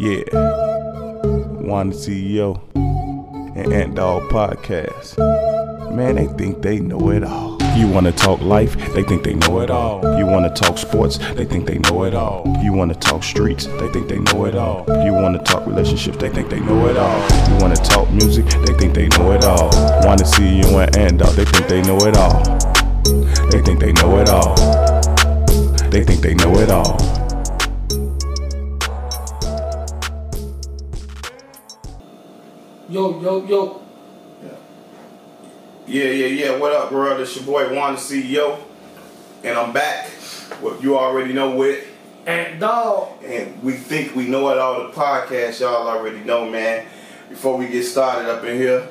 Yeah. One CEO and Ant Dog Podcast. Man, they think they know it all. You wanna talk life, they think they know it all. You wanna talk sports, they think they know it all. You wanna talk streets, they think they know it all. You wanna talk relationships, they think they know it all. You wanna talk music, they think they know it all. Wanna see you and Ant Dog, they think they know it all. They think they know it all. They think they know it all. Yo, yo, yo. Yeah, yeah, yeah. yeah. What up, world? It's your boy Juan the CEO, and I'm back. What you already know with, And dog. and we think we know it all. The podcast y'all already know, man. Before we get started up in here,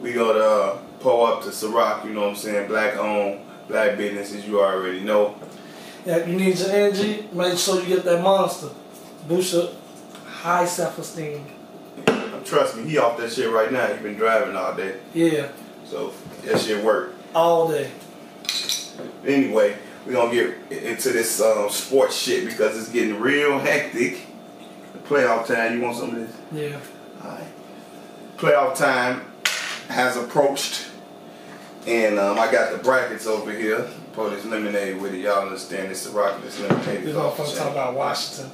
we gotta uh, pull up to Ciroc. You know what I'm saying? Black owned, black businesses. You already know. Yeah, you need your energy. Make sure you get that monster. Boost your high self-esteem. Trust me, he off that shit right now. He been driving all day, Yeah, so that shit work. all day. Anyway, we gonna get into this um, sports shit because it's getting real hectic. Playoff time. You want some of this? Yeah. Alright. Playoff time has approached, and um, I got the brackets over here. Pour this lemonade with it. Y'all understand this Ciroc, this lemonade We is gonna off the fucking chain. talk about Washington.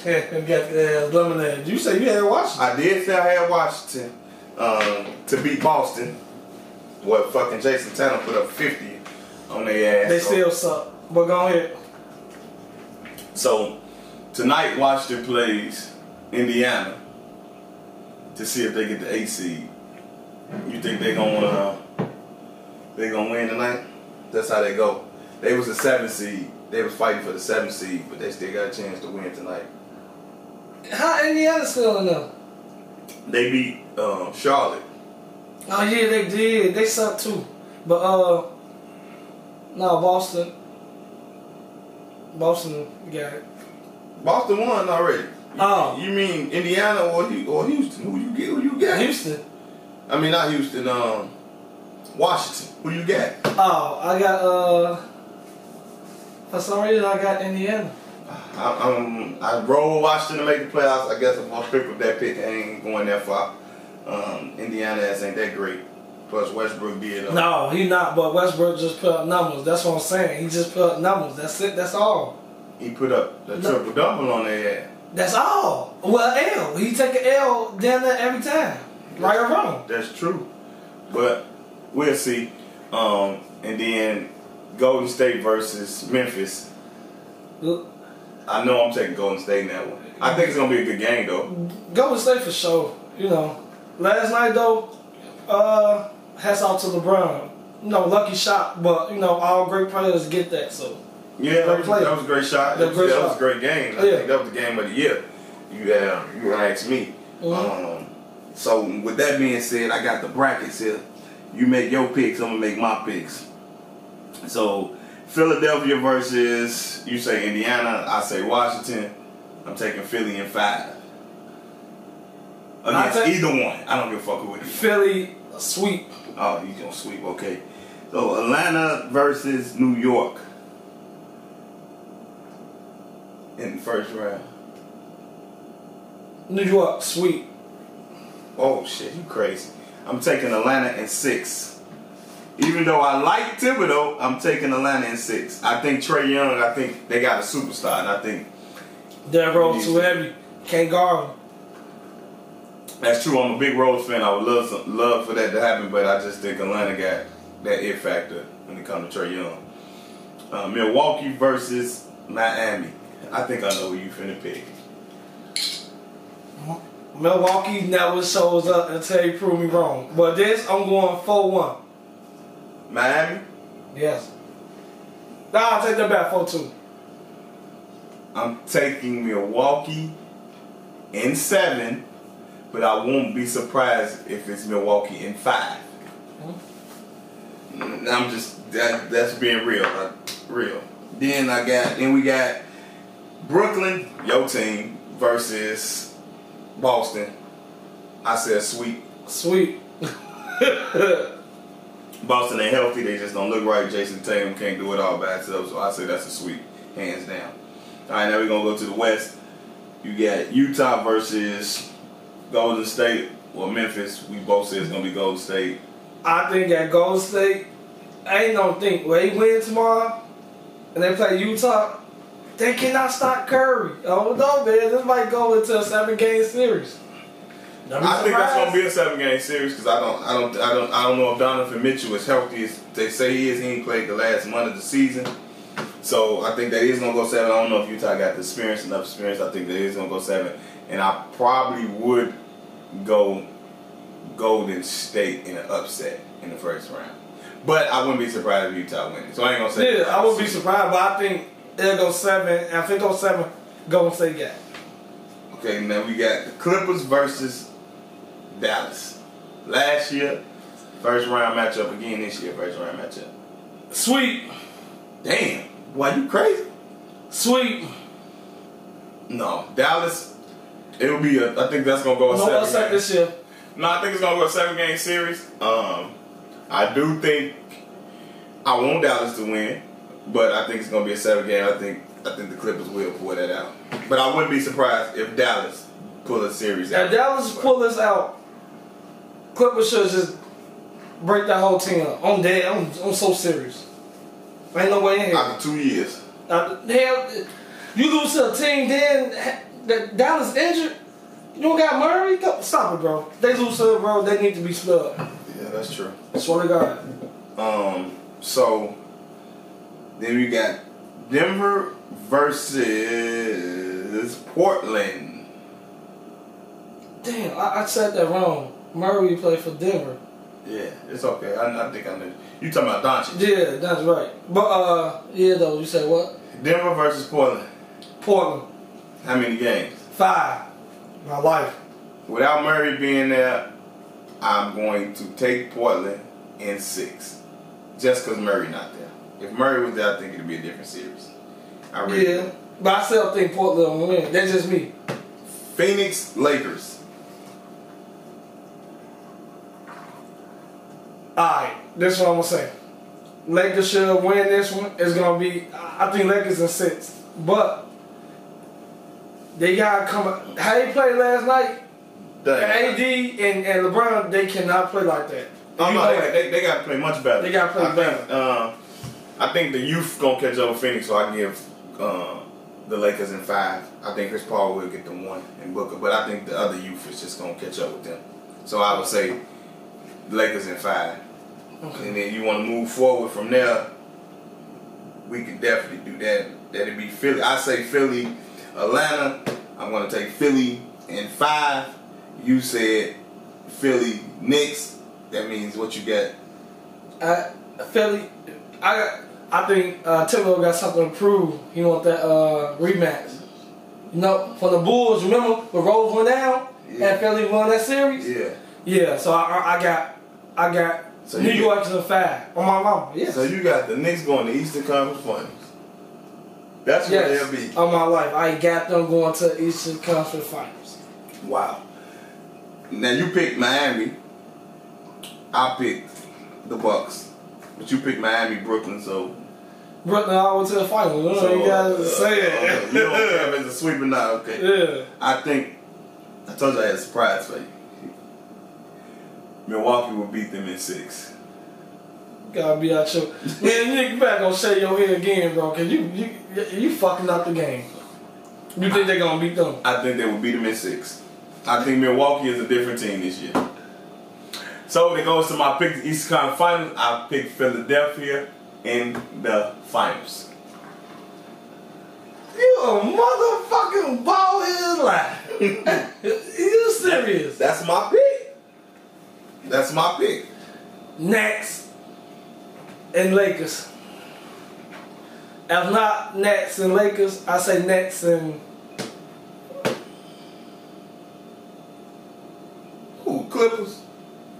Yeah, and get uh, lemonade. You say you had Washington? I did say I had Washington um, to beat Boston. What fucking Jayson Tatum put up 50 on their ass. They still suck. But go ahead. So tonight, Washington plays Indiana to see if they get the eight seed. You think they gonna uh, they gonna win tonight? That's how they go. They was a seven seed. They was fighting for the seven seed, but they still got a chance to win tonight. How Indiana still in there? They beat um, Charlotte. Oh yeah, they did. They suck too. But uh, no, Boston. Boston got it. Boston won already. Oh. You mean Indiana or or Houston? Who you get? Who you got? Houston. I mean not Houston. Um, Washington. Who you got? Oh, I got uh. For some reason, I got Indiana. I, um, I roll Washington to make the playoffs. I guess I'm stick with that pick. I ain't going that far. Um, Indiana ass ain't that great. Plus Westbrook did. Uh, No, he not. But Westbrook just put up numbers. That's what I'm saying. He just put up numbers. That's it. That's all. He put up the No. triple double on their ass. That's all. Well, L. He take an L down there every time. Right or wrong. That's true. But we'll see. Um, and then Golden State versus Memphis. Look, I know I'm taking Golden State in that one. I think it's gonna be a good game though. Golden State for sure. You know, last night though, uh, hats off to LeBron. You know, lucky shot, but you know, all great players get that. So Yeah, that was, that was a great shot. That That was was, great that was a great game. I Yeah. think that was the game of the year. You uh, you asked me. Mhm. Um, so with that being said, I got the brackets here. You make your picks. I'm gonna make my picks. So Philadelphia versus you say Indiana. I say Washington. I'm taking Philly in five. Against take- either one. I don't give a fuck who it is. Philly sweep. Oh, you gonna sweep? Okay. So Atlanta versus New York in the first round. New York sweep. Oh shit, you crazy? I'm taking Atlanta in six. Even though I like Thibodeau, I'm taking Atlanta in six. I think Trae Young. I think they got a superstar, and I think Derrick Rose too heavy. Can't guard him. that's true. I'm a big Rose fan. I would love some, love for that to happen, but I just think Atlanta got that it factor when it comes to Trae Young. Uh, Milwaukee versus Miami. I think I know who you finna pick. Milwaukee never shows up until you prove me wrong. But this, I'm going 4 1. Miami. Yes. Nah, I'll take that back 4 2. I'm taking Milwaukee in seven, but I won't be surprised if it's Milwaukee in five. Mm, I'm just that that's being real, uh, real. Then I got then we got Brooklyn, your team versus Boston. I said sweep. Sweet. Boston ain't healthy. They just don't look right. Jayson Tatum can't do it all by himself. So I say that's a sweep, hands down. All right, now we're gonna go to the West. You got Utah versus Golden State or Memphis. We both said it's gonna be Golden State. I think at Golden State, I ain't gonna think. When they win tomorrow and they play Utah, they cannot stop Curry. Oh no, man, this might go into a seven game series. Don't I think that's gonna be a seven game series because I don't, I don't, I don't, I don't know if Donovan Mitchell is healthy as they say he is. He ain't played the last month of the season, so I think that is gonna go seven. I don't know if Utah got the experience enough experience. I think that is gonna go seven, and I probably would go Golden State in an upset in the first round, but I wouldn't be surprised if Utah wins. So I ain't gonna say. Yeah, I would be surprised, but I think it'll go seven. And if it goes seven, Golden State got. it. Okay, now we got the Clippers versus Dallas. Last year, first round matchup again this year, first round matchup. Sweet, Damn, why you crazy? sweet. No, Dallas. It'll be a. I think that's gonna go a No seven. upset this year. No, I think it's gonna go a seven game series. Um, I do think I want Dallas to win, but I think it's gonna be a seven game. I think I think the Clippers will pull that out. But I wouldn't be surprised if Dallas pull a series out. If Dallas pull this out, Clippers should just break that whole team up. I'm dead. I'm, I'm so serious. Ain't no way in here. after two years. Uh, hell, you lose to a team then ha- that Dallas injured. You don't got Murray. Stop it, bro. They lose to it, bro. They need to be split. Yeah, that's true. I Swear to God. Um, so then we got Denver versus Portland. Damn, I, I said that wrong. Murray played for Denver. Yeah, it's okay. I, I think I know. You talking about Doncic? Yeah, that's right. But uh, yeah, though you said what? Denver versus Portland. Portland How many games? five. My life. Without Murray being there, I'm going to take Portland in six, just because Murray not there. If Murray was there, I think it'd be a different series. I really Yeah, do. but I still think Portland will win. That's just me. Phoenix Lakers. Alright, this is what I'm gonna say. Lakers should win this one. It's gonna be I think Lakers in six. But they gotta come how they played last night, Dang. AD and, and LeBron, they cannot play like that. Oh no, they, they, they got to play much better. They gotta play I Think, uh, I think the youth gonna catch up with Phoenix, so I give uh, the Lakers in five. I think Chris Paul will get the one and Booker, but I think the other youth is just gonna catch up with them. So I would say Lakers in five, and then you want to move forward from there. We can definitely do that. That'd be Philly. I say Philly, Atlanta. I'm gonna take Philly in five. You said Philly, Knicks. That means what you got. I Philly, I I think uh, Timberwolves got something to prove. He want that uh, rematch. You know, for the Bulls, remember when Rose went down Yeah. and Philly won that series? Yeah. Yeah, so I- I got I got So New you York to the five on my mama. Yes. So you got the Knicks going to Eastern Conference Finals. That's what yes. they'll be. On my life. I got them going to Eastern Conference Finals. Wow. Now you picked Miami. I picked the Bucks, but you picked Miami, Brooklyn. So, Brooklyn all went to the finals. You, so you gotta uh, say uh, it. you don't care if it's a sweep or not. Okay. yeah. I think I told you I had a surprise for you. Milwaukee will beat them in six. Gotta be out your man. You better gonna shake your head again, bro, cause you you you fucking up the game. You think they're gonna beat them? I think they will beat them in six. I think Milwaukee is a different team this year. So when it goes to my pick, the Eastern Conference Finals, I pick Philadelphia in the finals. You a motherfucking ball head lie. you serious? That's my pick. That's my pick. Nets and Lakers. If not Nets and Lakers, I say Nets and Who Clippers?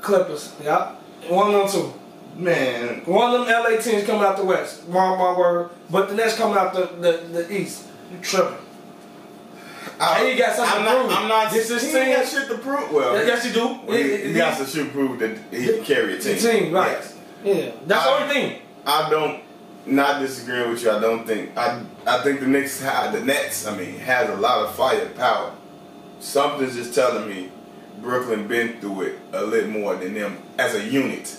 Clippers. Yeah. One of them two. Man, One of them LA teams coming out the West. Mark my word. But the next coming out the, the, the East. You tripping. I, Hey, you got something I'm to not, prove. I'm not. This is he team. got shit to prove. Well, Yes, you do. well, he, it- he has to prove that he can carry a the team. team, right. Yes. Yeah. That's the only thing. I don't. not disagreeing with you. I don't think I I think the Knicks the Nets. I mean, has a lot of firepower. Something's just telling me Brooklyn been through it a little more than them as a unit.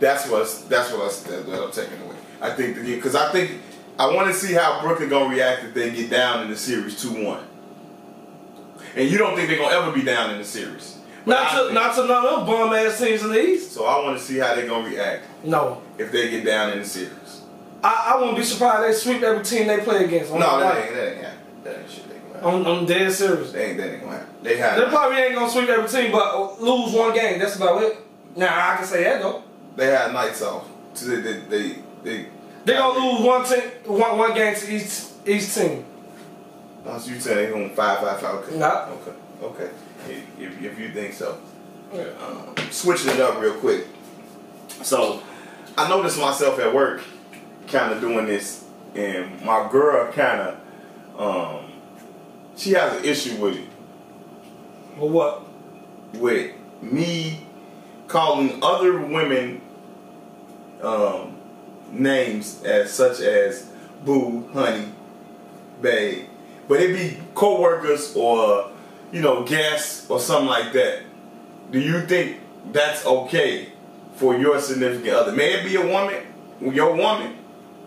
That's what's that's what, I, that's what I'm taking away. I think because I think I want to see how Brooklyn gonna react if they get down in the series two one. And you don't think they're gonna ever be down in the series. But Not to think- not to none of them bum ass teams in the East. so I want to see how they're gonna react No. if they get down in the series. I, I wouldn't be surprised they sweep every team they play against. No, I'm not that ain't that ain't happening. That ain't shit they gonna happen. I'm, I'm dead serious. They ain't that ain't gonna happen. They have They probably ain't gonna sweep every team, but lose one game. That's about it. Now I can say that though. they had nights off. So they they they, they They gonna lose one team, one one game to each each team. Oh, so you saying they going five five five? Okay. Nah. Okay. Okay. If, if, you think so. Um, switching it up real quick. So I noticed myself at work kind of doing this, and my girl kind of um, she has an issue with it. But what? with me calling other women um, names as such as boo, honey, babe, but it be co-workers or you know guests or something like that. Do you think that's okay for your significant other? May it be a woman, your woman,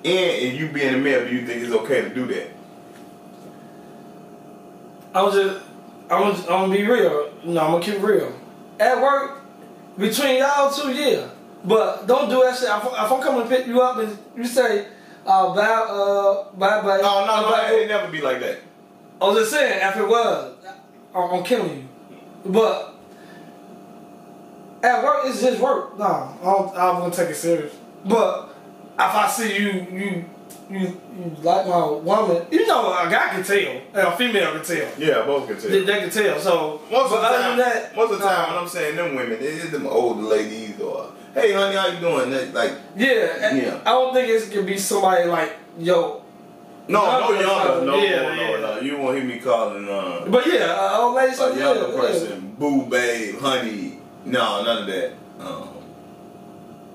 and if you being a male, do you think it's okay to do that? I was just, I'm gonna, I'm gonna be real. Know, I'm gonna keep real. At work, between y'all two, yeah. But don't do that shit. If, if I'm coming to pick you up and you say, uh, bye, uh, bye, bye. Oh no, no, bye, it never be like that. I was just saying, if it was, I'm, I'm killing you. But at work, it's just work. No, I don't, I'm gonna take it serious. But if I see you, you, you, you like my woman, you know, a guy can tell, and a female can tell. Yeah, both can tell. They, they can tell. So Most of the other time, than that, most of the time when I'm saying them women, it is them older ladies or hey honey, how you doing? That, like yeah, Yeah. I don't think it can be somebody like yo. no, no Younger younger, no, Yeah, no, yeah. no, no. You won't hear me calling uh, But yeah, uh, old lady, a yeah, younger yeah. person, boo, babe, honey. No, none of that. Um,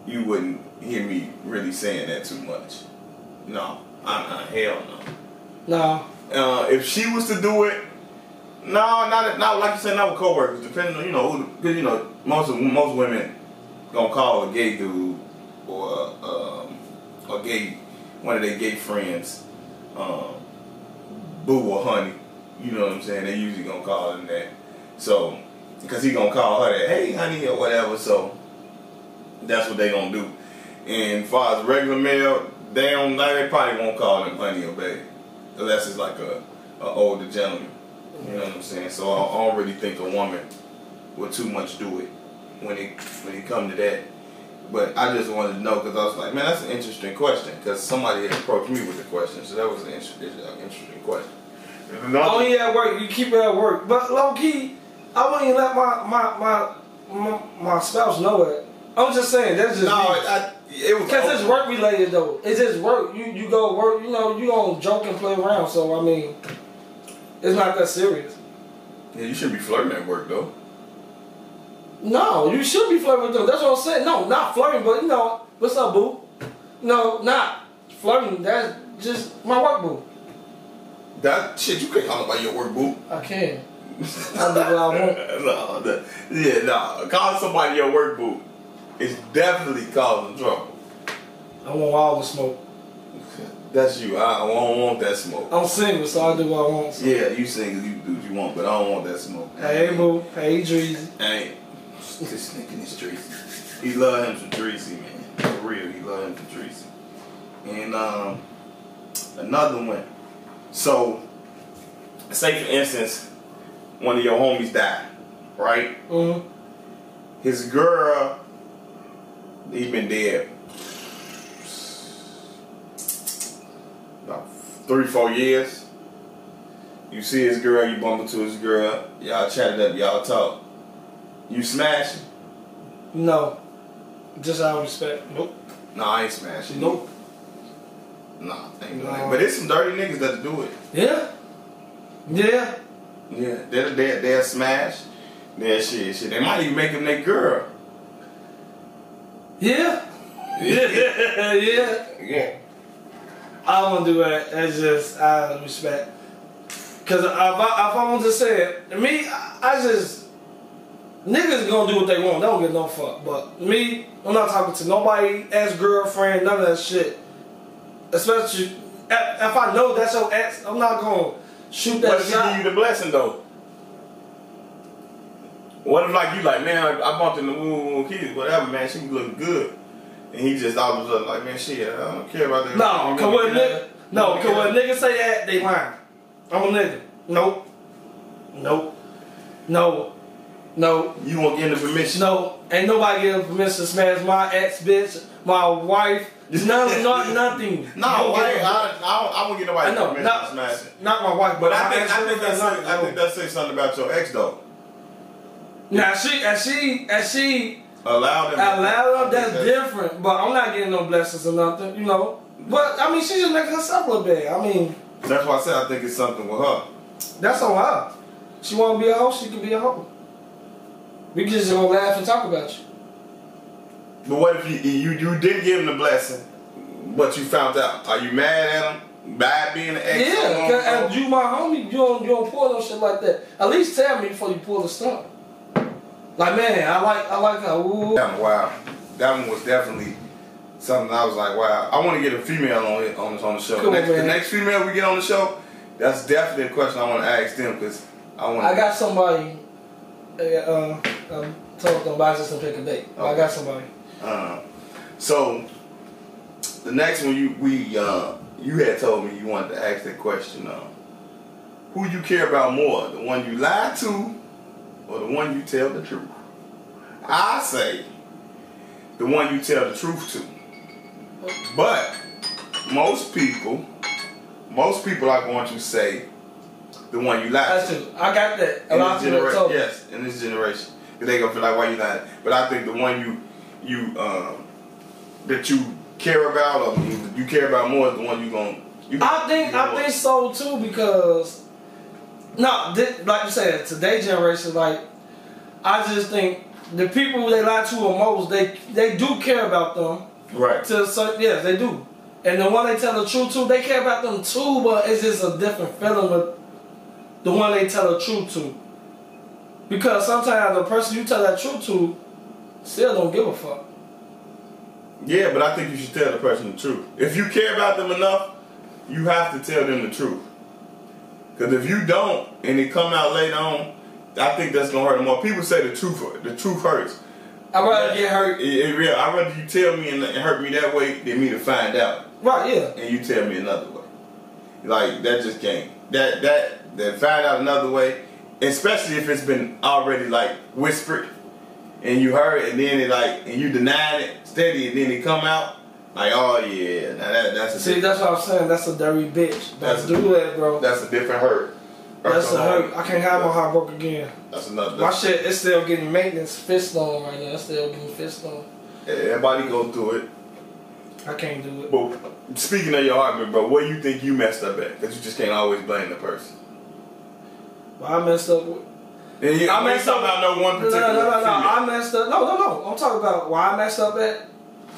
you wouldn't hear me really saying that too much. No, not. Hell no. No. Uh, if she was to do it, no, not not like you said, not with coworkers. Depending on you know, who, cause you know most of, most women gonna call a gay dude or um, a gay one of their gay friends, um, boo or honey. You know what I'm saying? They usually gonna call him that. So, because he gonna call her that, hey honey or whatever. So that's what they gonna do. And as far as regular male, they don't. They probably won't call him honey or baby, unless it's like a, a older gentleman. You know what I'm saying? So I, I don't really think a woman would too much do it when it when it come to that. But I just wanted to know because I was like, man, that's an interesting question because somebody had approached me with the question, so that was an interesting, interesting question. Another- Oh yeah, at work. You keep it at work. But low key, I wouldn't even let my my my my, my spouse know it. I'm just saying that's just no, me. I, it was Cause it's oh. work related though. It's just work. You you go work. You know you gonna joke and play around. So I mean, it's not that serious. Yeah, you shouldn't be flirting at work though. No, you should be flirting with them. That's what I'm saying. No, not flirting, but you know, what's up, boo? No, not flirting. That's just my work boo. That shit, you can't call about your work, boo. I can. I do what I want. no, the, yeah, no. Call somebody your work boo is definitely causing trouble. I want all the smoke. That's you. I, don't want that smoke. I'm single, so I do what I want. So. Yeah, you sing, you do what you want, but I don't want that smoke. Hey, boo. Hey, Dreezy. Ain't this nigga is Dreezy. He love him some Dreezy, man. For real, he love him some Dreezy. And um, another one. So, say for instance, one of your homies died, right? Mm-hmm. His girl, he been dead about three, four years. You see his girl, you bump into his girl, y'all chatted up, y'all talk. You smashing? No. Just out of respect. Nope. Nah, I ain't smashing. Nope. Nah, ain't No. But it's some dirty niggas that do it. Yeah. Yeah. Yeah, they're, they're, they're smash. They're shit, shit. They might even make him their girl. Yeah. Yeah. yeah. Yeah. I don't want to do that. That's just out of respect. Cause if I, if I want to say it, me, I, just niggas gonna do what they want. They don't get no fuck. But me, I'm not talking to nobody, ex girlfriend, none of that shit. Especially if, if I know that's your ex, I'm not gonna shoot that she shot. give you the blessing though? What if like you like, man, I, I bumped into Woo Woo Kids, whatever, man, she look good. And he just all of a sudden like, man, shit, I don't care about that. No, cause when nigga, no, cause when niggas say that, they lying. I'm a nigga. Nope. Nope. No. No. You won't get the permission. No. Ain't nobody getting permission to smash my ex bitch, my wife, none, not nothing. No, I, I, I, I won't get nobody I know, permission not- to smash it. Not my wife, but, But I think I think that's I think that says something about your ex though. Now she, as she, as she Allow them. allowed them, that's different. But I'm not getting no blessings or nothing, you know. But I mean, she just making herself look bad. I mean, That's why I said I think it's something with her. that's on her. She want to be a hoe, she can be a hoe. We just gonna laugh and talk about you. But what if you you you did give him the blessing, but you found out? Are you mad at him? Bad being an ex? Yeah, cause you my homie, you don't you don't pull no shit like that. At least tell me before you pull the stunt. Like man, I like I like. Ooh. That one, wow. That one was definitely something I was like, wow. I want to get a female on it on, on the show. Come on, next, the next female we get on the show, that's definitely a question I want to ask them because I want. I got somebody. Uh, uh, um, told them buy just to pick a date. I got somebody. Uh, so the next one you we uh, you had told me you wanted to ask that question. Uh, who you care about more, the one you lied to, or the one you tell the truth? I say the one you tell the truth to. But most people, most people are going to say the one you lie That's to. true. I got that. A In lot this of people generation, told yes, in this generation, they gonna feel like why you lying. But I think the one you you um, that you care about or you, you care about more is the one you gonna. You I think I think so too because no, thi- like you said, today's generation, like I just think the people they lie to the most, they they do care about them. right. To so yes, they do. And the one they tell the truth to, they care about them too, but it's just a different feeling with the one they tell the truth to. Because sometimes the person you tell that truth to still don't give a fuck. Yeah, but I think you should tell the person the truth. If you care about them enough, you have to tell them the truth. Because if you don't, and it come out later on, I think that's gonna hurt them more. People say the truth. The truth hurts. I'd rather get hurt. It, real. I'd rather you tell me and, and hurt me that way than me to find out. Right, yeah. and you tell me another way. Like that just can't. That that that find out another way, especially if it's been already like whispered, and you heard, and then it like and you denied it steady, and then it come out like, oh yeah, now that that's a See, that's what I'm saying. That's a dirty bitch. That's do that, bro. that's a different hurt. That's a Hurt. I can't have my heart broke again. That's another. My shit is still getting maintenance fist on right now. It's still getting fist on. everybody go through it. I can't do it. But speaking of your heartbreak, bro, where you think you messed up at? Because you just can't always blame the person. But I messed up with. And you, I messed up- about no one particular no, no, no, no. I messed up. No, no, no. I'm talking about why I messed up at.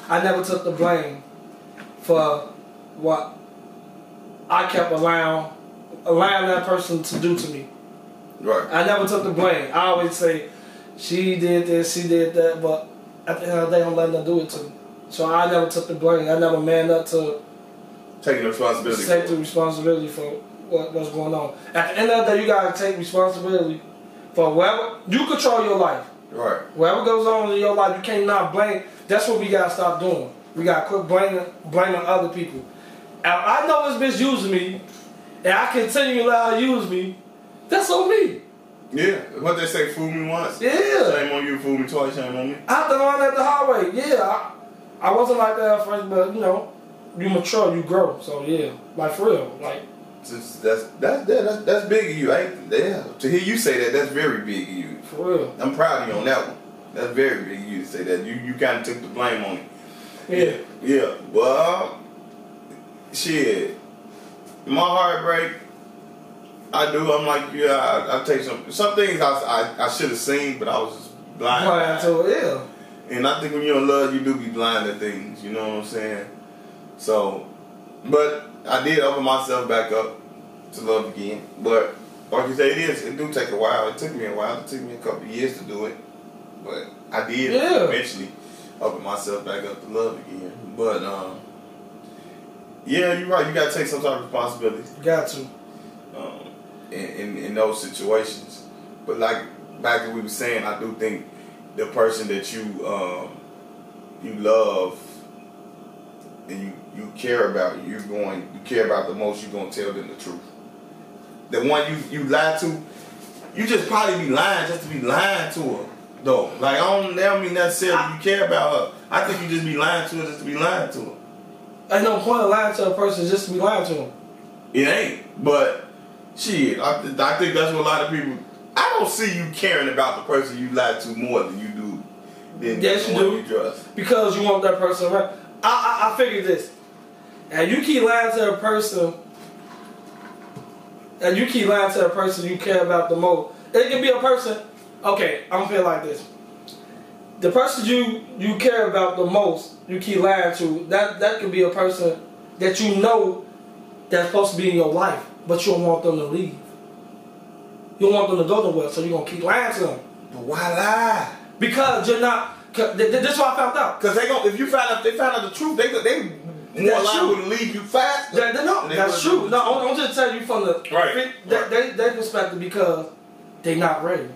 I never took the blame for what I kept allowing allowing that person to do to me. Right. I never took the blame. I always say, she did this, she did that, but at the end of the day, I'm letting her do it to me. So I never took the blame. I never manned up to Taking the responsibility. take the responsibility for what, what's going on. At the end of the day, you gotta take responsibility for whatever you control your life. Right. Whatever goes on in your life, you can't not blame. That's what we gotta stop doing. We gotta quit blaming blaming other people. If I know this bitch using me, and I continue to allow use me. That's on me. Yeah, what they say, fool me once. Yeah. Shame on you, fool me twice, shame on me. I have to learn that the hard way. Yeah, I, I wasn't like that at first, but you know, you mature, you grow. So yeah, like for real, like Just- That's that's that, that's that's big of you. I ain't, yeah. To hear you say that, that's very big of you. for real. I'm proud of you on that one. That's very big of you to say that. You you kind of took the blame on it. Yeah. Yeah. Well, shit. My heartbreak. I do. I'm like, yeah. I, I take some some things I I, I should have seen, but I was just blind. Blind to yeah. And I think when you're in love, you do be blind to things. You know what I'm saying? So, but I did open myself back up to love again, but like you say, it is. It do take a while. It took me a while. It took me a couple of years to do it, but I did Yeah. eventually open myself back up to love again. But um, yeah, you're right. You gotta take some type of responsibility You got to. um, in, in in those situations. But like back to what we were saying, I do think the person that you um, you love and you you care about, you're going you care about the most. You're gonna tell them the truth. The one you you lied to, you just probably be lying just to be lying to her. Though, like I don't, that don't mean necessarily you care about her. I think you just be lying to her just to be lying to her. Ain't no point of lying to a person just to be lying to them. It ain't. But shit, I, th- I think that's what a lot of people. I don't see you caring about the person you lied to more than you do than Yes, the you one do. you trust. because you want that person around. I, I, I figured this. And you keep lying to a person, and you keep lying to a person you care about the most. It can be a person. Okay, I'm gonna feel like this. The person you you care about the most, you keep lying to. That that could be a person that you know that's supposed to be in your life, but you don't want them to leave. You don't want them to go nowhere, so you're gonna keep lying to them But why lie? because you're not. Cause th- th- this is what I found out. Because they gon' if you find out they found out the truth, they they That's true. to leave you faster. That, that- no, that's true. No, I'm, I'm just telling you from the Right, they, right. they, perspective because they not ready,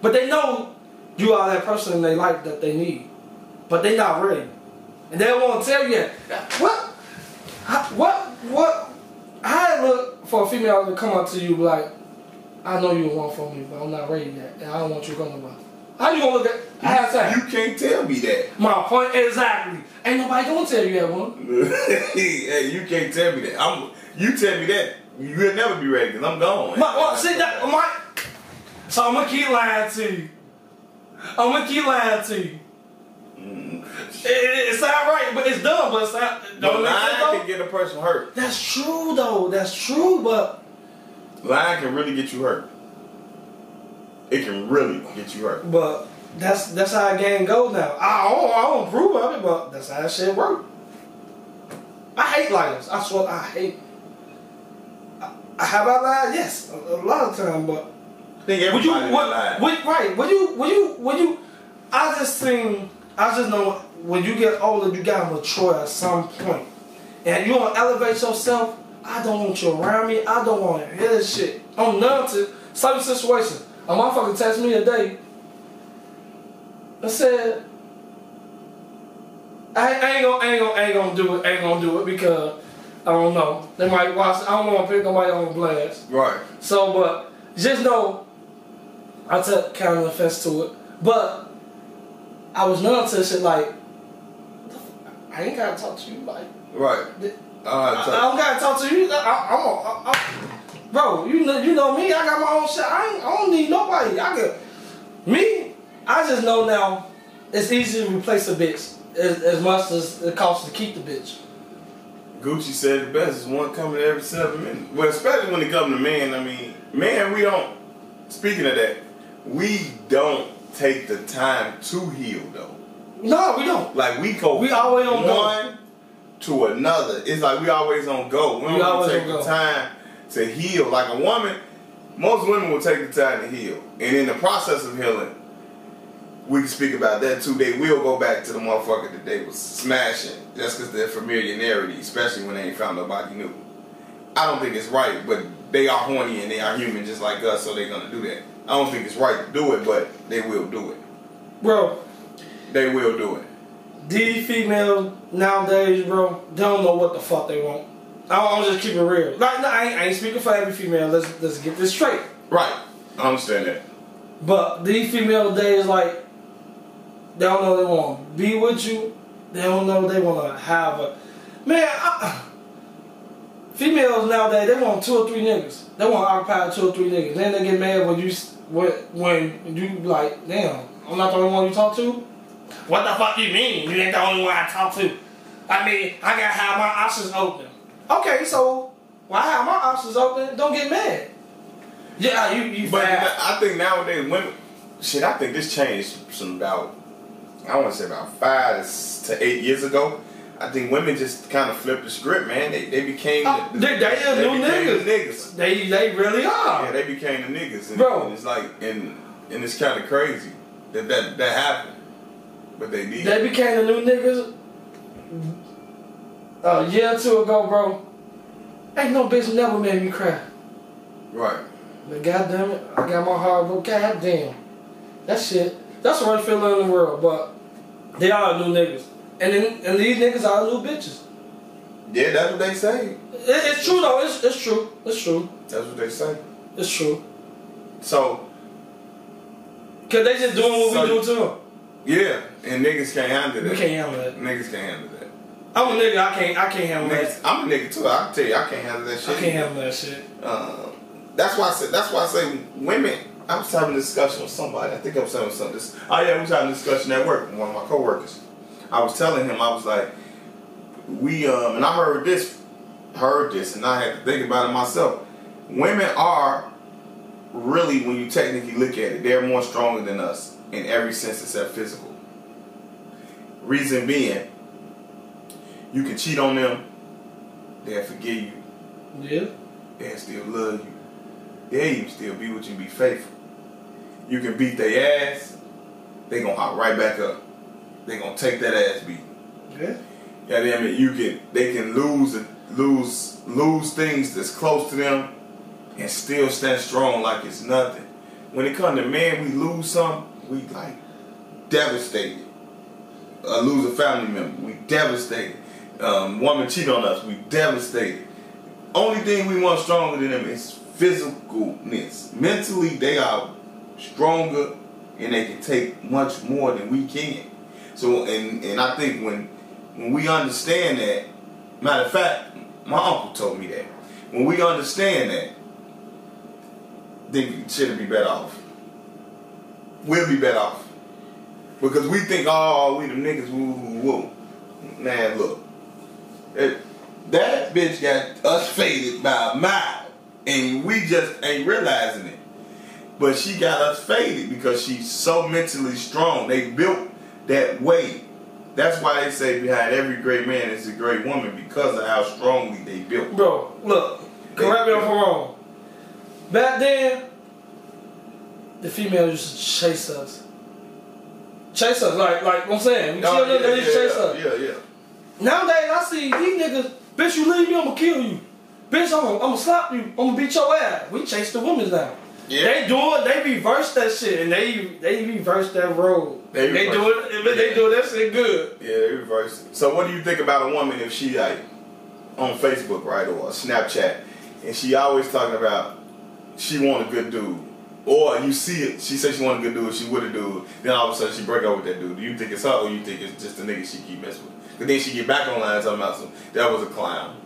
but they know you are that person in their life that they need, but they not ready, and they won't tell you that. what, what, what. How it look for a female to come up to you like, I know you want from me, but I'm not ready yet, and I don't want you going nowhere. How you gonna look at? That? You can't tell me that. My point exactly. Ain't nobody gonna tell you that one. hey, you can't tell me that. I'm. You tell me that. You'll never be ready because I'm gone. My, well, see that my. So I'm gonna keep lying to you. I'm gonna keep lying to you. Mm. It, it, it sound right, but it's dumb. But it's not. Don't lying can get a person hurt. That's true though. That's true, but Lying can really get you hurt. It can really get you hurt. but that's that's how a game goes now. I don't I don't approve of it, but that's how that shit work. I hate liars. I swear I hate. I, have I lied? Yes, a, a lot of time, but. I think Would you, everybody what, lied. would, right, would you, would you, would you, I just think, I just know when you get older, you gotta mature at some point. And you wanna elevate yourself, I don't want you around me, I don't wanna hear this shit. I'm numb to certain situations. A motherfucker text me today and said, I, I ain't gonna, I ain't gonna, I ain't gonna do it, I ain't gonna do it because I don't know. They might watch, I don't wanna pick nobody on blast. Right. So, but just know, I took kind of offense to it, but I was numb to shit like, I ain't gotta talk to you like, Right. I. I, don't gotta talk to you. I, I'm, a, I, I, bro, you know, you know me. I got my own shit. I, ain't, I don't need nobody. I could, me. I just know now, it's easy to replace a bitch as, as much as it costs to keep the bitch. Gucci said it best is one coming every seven minutes. Well, especially when it comes to men. I mean, man, we don't. Speaking of that, we don't take the time to heal though. No, we don't. Like we go. We always on go. one to another. It's like we always on go. We We don't take the go. time to heal. Like a woman, most women will take the time to heal, and in the process of healing, we can speak about that too. They will go back to the motherfucker that they was smashing just because they're familiarity, especially when they ain't found nobody new. I don't think it's right, but they are horny and they are human just like us, so they're gonna do that. I don't think it's right to do it, but they will do it. Bro, They will do it. these females nowadays, bro, don't know what the fuck they want. I'm I'm just keeping it real. Like, no, I ain't, I ain't speaking for every female. Let's let's get this straight. Right. I understand that. But these female days, like, they don't know they want to be with you. They don't know they want to have a man. I, females nowadays, they want two or three niggas. They want to occupy two or three niggas. Then they get mad when you when when you like, damn, I'm not the only one you talk to. What the fuck you mean? You ain't the only one I talk to. I mean, I gotta have my options open. Okay, so why have my options open? Don't get mad. Yeah, you you But fat. I think nowadays women, shit, I think this changed from about, I want to say about five to eight years ago. I think women just kind of flipped the script, man. They they became Oh, the, they- they are new became niggas. The niggas. They they really are. Yeah, they became the niggas, and, Bro. and it's like and and it's kind of crazy that that that happened, but they did. They became the new niggas a year or two ago, bro. Ain't no bitch never made me cry. right. But goddamn it, I got my heart broke. Goddamn. That shit. That's the worst feeling in the world, but they are new niggas. And then, and these niggas are new bitches. Yeah, that's what they say. It, it's true though, it's, it's true. It's true. That's what they say. It's true. So Cause they just doing what So- we do to them. yeah, and niggas can't handle that. We can't handle that. Niggas can't handle that. I'm a nigga, I can't I can't handle Niggas, that. I'm a nigga too. I can tell you, I can't handle that shit. I can't handle that shit. Um, that's why I said. That's why I say women. I was having a discussion with somebody. I think I was having something. This, oh yeah, we was having a discussion at work with one of my coworkers. I was telling him I was like, we um, and I heard this, heard this, and I had to think about it myself. Women are really, when you technically look at it, they're more stronger than us in every sense except physical. Reason being, you can cheat on them, they'll forgive you, Yeah. they'll still love you. They'll even still be with you, be faithful. You can beat their ass, they gonna hop right back up. They gonna take that ass beat. Yeah. Yeah, I mean, you can they can lose and lose lose things that's close to them and still stand strong like it's nothing. When it comes to men, we lose some, we like devastated. Uh, lose a family member, we devastated. Um, woman cheat on us, we devastated. Only thing we want stronger than them is physicalness. Mentally, they are stronger and they can take much more than we can. So, and and I think when when we understand that, matter of fact, my uncle told me that. When we understand that, then we shouldn't be better off. We'll be better off. Because we think, oh, we the niggas, woo, woo, woo. Man, look. It, that bitch got us faded by a mile. And we just ain't realizing it. But she got us faded because she's so mentally strong. They built that way. That's why they say behind every great man is a great woman because of how strongly they built. Bro, look, correct me if I'm wrong. Back then, the females used to chase us. Chase us, like like I'm saying. We oh, they yeah, used to chase us. yeah, yeah, yeah. Nowadays, I see these niggas, bitch, you leave me, I'm gonna kill you. Bitch, I'm gonna, I'm gonna slap you, I'm gonna beat your ass. We chase the women now. Yeah. They do it, they reverse that shit, and they they reverse that road. They They, do it, but they do that shit good. Yeah, they reverse it. So what do you think about a woman if she like on Facebook, right, or Snapchat, and she always talking about she want a good dude, or you see it, she said she want a good dude, she with a dude, then all of a sudden she break up with that dude. Do you think it's her, or you think it's just the nigga she keep messing with? Cause then she get back online talking about some that was a clown,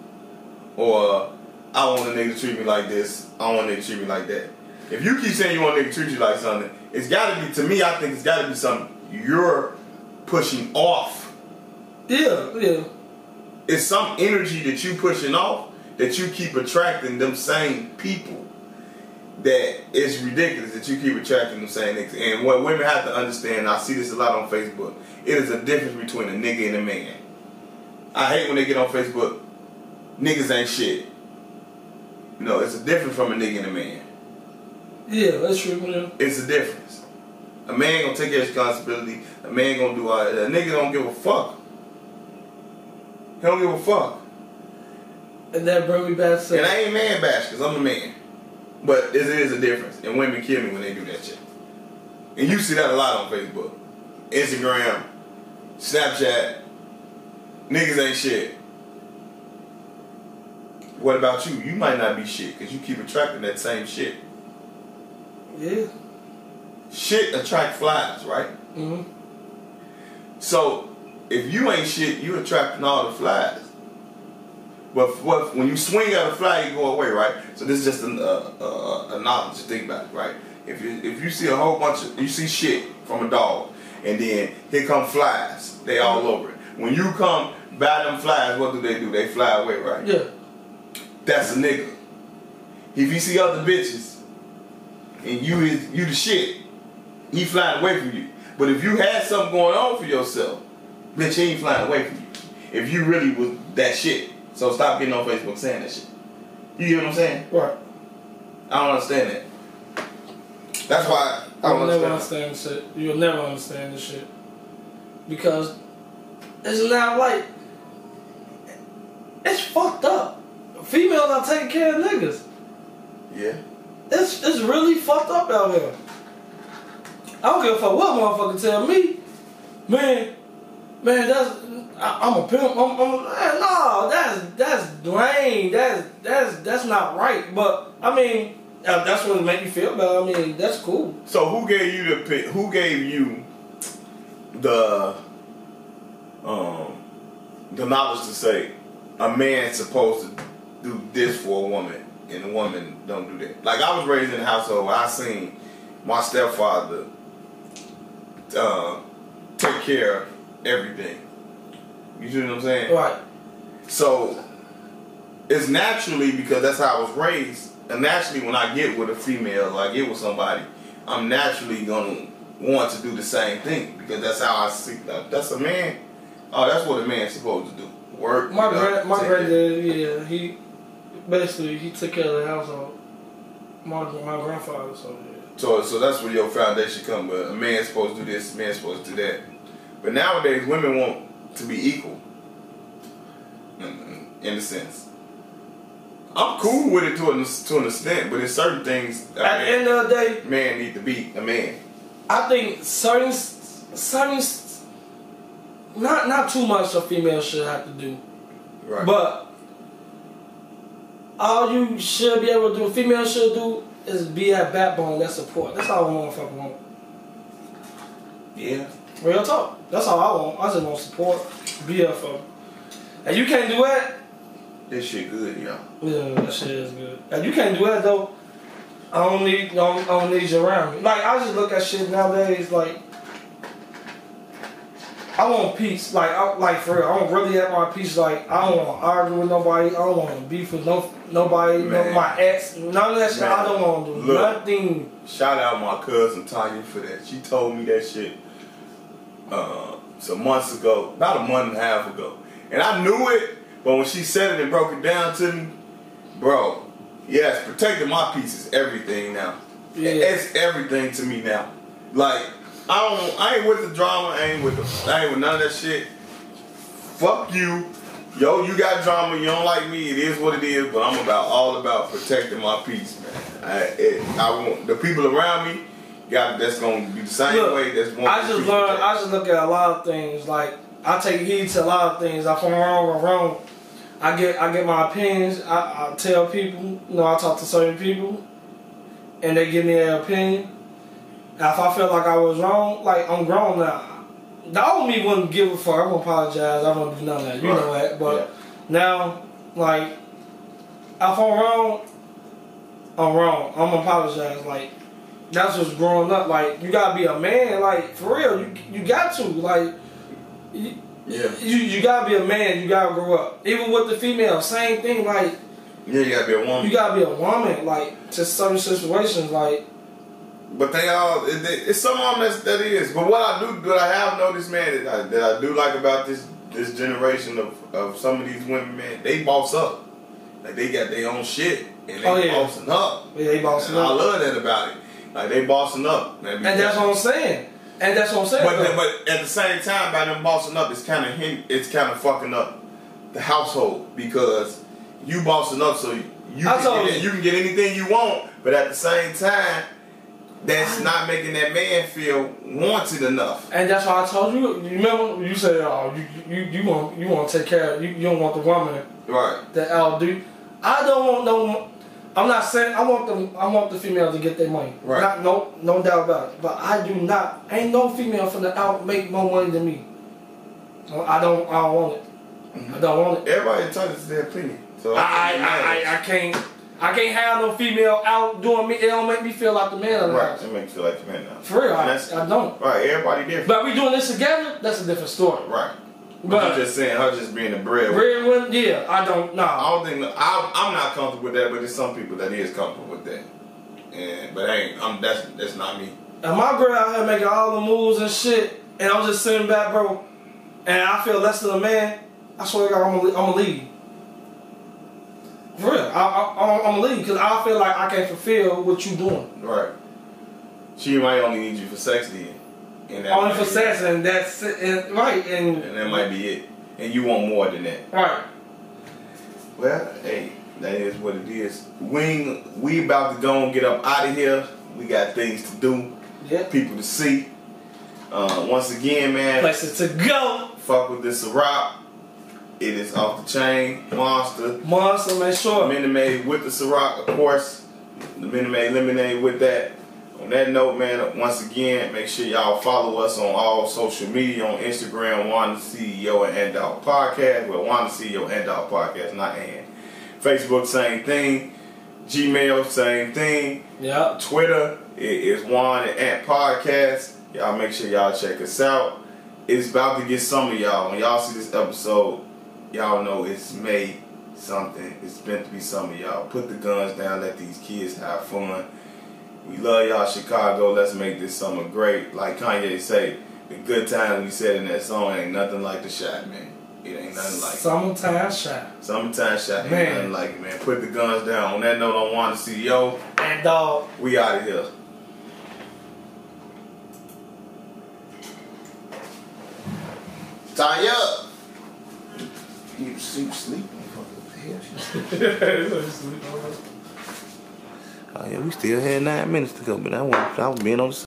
or I don't want a nigga to treat me like this, I don't want a nigga to treat me like that. If you keep saying you want a nigga to treat you like something, it's got to be to me. I think it's got to be something you're pushing off Yeah, yeah. it's some energy that you pushing off that you keep attracting them same people that it's ridiculous that you keep attracting them same niggas. And what women have to understand, I see this a lot on Facebook, it is a difference between a nigga and a man. I hate when they get on Facebook, niggas ain't shit. No, it's a difference from a nigga and a man. Yeah, that's true. Yeah. It's a difference. A man gonna take his responsibility. A man gonna do all that. A nigga don't give a fuck. He don't give a fuck. And that brought me back to And I ain't man bash because I'm a man. But there is a difference. And women kill me when they do that shit. And you see that a lot on Facebook, Instagram, Snapchat. Niggas ain't shit. What about you? You might not be shit because you keep attracting that same shit. yeah. Shit attract flies, right? hmm So if you ain't shit, you attracting all the flies. But what, when you swing at a fly, you go away, right? So this is just a, a, a knowledge to think about, it, right? If you if you see a whole bunch of you see shit from a dog, and then here come flies, they all over it. When you come by them flies, what do they do? They fly away, right? Yeah. That's a nigga. If you see other bitches, and you is you the shit, he flying away from you. But if you had something going on for yourself, bitch, he ain't flying away from you. if you really was that shit. So stop getting on Facebook saying that shit. You get what I'm saying? Right. I don't understand that. That's why I You'll don't never understand. understand shit. You'll never understand this shit. Because it's not like it's fucked up. Females are taking care of niggas. Yeah. It's it's really fucked up out here. I don't give a fuck what motherfucker tell me. Man, man, that's I, I'm a pimp. I'm, I'm man, no, that's that's lame. That's that's that's not right. But I mean, uh, that's what make me feel better. I mean, that's cool. So who gave you the pick? Who gave you the um the knowledge to say a man's supposed to do this for a woman and a woman don't do that? Like I was raised in a household where I seen my stepfather uh, take care of everything. You see what I'm saying? Right. So it's naturally because that's how I was raised. And naturally, when I get with a female, like get with somebody, I'm naturally gonna want to do the same thing because that's how I see. That. That's a man. Oh, that's what a man's supposed to do. Work. My you know, grand, my granddad, yeah, he basically he took care of the household. My my grandfather, so yeah. So, so that's where your foundation come. But a man's supposed to do this, a man's supposed to do that. But nowadays, women want to be equal. In, in a sense, I'm cool with it to an to an extent, but in certain things, At the end of the day, man need to be a man. I think certain certain not not too much a female should have to do, Right. but all you should be able to do, female should do, is be that backbone, that support. That's all a motherfucker want. yeah, Real talk. That's all I want. I just want support, be there for. And you can't do that. this shit good, y'all. Yeah, that shit is good. And you can't do that though. I don't need, I don't, I don't need you around me. Like I just look at shit nowadays. Like I want peace. Like I, like for real, I don't really have my peace. Like I don't want to argue with nobody. I don't want to beef with no nobody. No, my ex. None of that shit. I don't want to do Look. nothing. Shout out my cousin Tanya for that. She told me that shit uh, some months ago, about a month and a half ago. And I knew it, but when she said it and broke it down to me, bro, yes, protecting my peace is everything now. Yeah. It's everything to me now. Like, I don't I ain't with the drama, I ain't with the I ain't with none of that shit. Fuck you. Yo, you got drama, you don't like me, it is what it is, but I'm about all about protecting my peace, man. I, it, I want the people around me got that's gonna be the same Look, way that's want I just learned. I just look at a lot of things. Like I take heed to a lot of things. If I'm wrong or wrong, I get I get my opinions. I, I tell people. You know, I talk to certain people, and they give me their opinion. If I felt like I was wrong, like I'm grown now. The old me wouldn't give a fuck. I wouldn't apologize. I wouldn't do none of that. You know Right. that. But now, like, if I'm wrong, I'm wrong. I'm gonna apologize. Like, that's just growing up. Like, you gotta be a man. Like, for real, you you got to. Like, you, Yeah. you you gotta be a man. You gotta grow up. Even with the female, same thing. Like, Yeah, you gotta be a woman. you gotta be a woman. Like, to certain situations. Like, But they all it, it- it's some of them that's, that is. But what I do, what I have noticed, man, that I, that I do like about this this generation of, of some of these women, man, they boss up. Like they got their own shit and they Oh, yeah. bossing up. yeah, they bossing And I love that about it. Like they bossing up. And that's what I'm saying. And that's what I'm saying. But but at the same time, by them bossing up, it's kind of it's kind of fucking up the household because you bossing up, so you can get, you. you can get anything you want, but at the same time, that's not making that man feel wanted enough. And that's why I told you. You remember you said, "Oh, you you you want you want to take care. Of, you you don't want the woman Right. that I'll do." I don't want no. I'm not saying I want them. I want the female to get their money. Right. Not, no no doubt about it. But I do not. Ain't no female from the out make more money than me. I don't. I don't want it. Mm-hmm. I don't want it. Everybody entitled to their opinion. So I I, I, I, I can't. I can't have no female out doing me. It don't make me feel like the man of the Right. house. It makes you feel like the man now. For real, I, I don't. Right. Everybody different. But we doing this together. That's a different story. right. But, But you're just saying her just being a bread. One, yeah, I don't know. I don't think I, I'm not comfortable with that, but there's some people that is comfortable with that. And but hey. I'm that's that's not me. And my girl out here making all the moves and shit, and I'm just sitting back, bro, and I feel less than a man. I swear to God, I'm gonna, I'm gonna leave. For real, I, I, I'm gonna leave because I feel like I can't fulfill what you're doing. Right. She might only need you for sex then. And that Only for sex, and that's and, right, and And that might be it. And you want more than that. right. Well, hey, that is what it is. We we about to go and get up out of here. We got things to do, Yeah. people to see. Uh, once again, man, Places to go. fuck with this Ciroc. It is off the chain, monster. Monster, man, sure. Minute Maid with the Ciroc, of course. The Minute Maid lemonade with that. On that note, man, once again, make sure y'all follow us on all social media on Instagram, Wanda CEO and End Dog Podcast. Well, Wanda CEO and Dog Podcast, not and. Facebook, same thing. Gmail, same thing. Yeah. Twitter it is Juan and Ant Podcast. Y'all make sure y'all check us out. It's about to get some of y'all. When y'all see this episode, y'all know it's made something. It's meant to be some of y'all. Put the guns down, let these kids have fun. We love y'all, Chicago. Let's make this summer great. Like Kanye say, the good times we said in that song ain't nothing like the shot, man. It ain't nothing like it. Summertime shot. Summertime shot ain't Man. nothing like it, man. Put the guns down. On that note, I want to see yo. And dog. We out of here. Tie up. You sleep? Oh yeah, we still had nine minutes to go, but I want I was being on the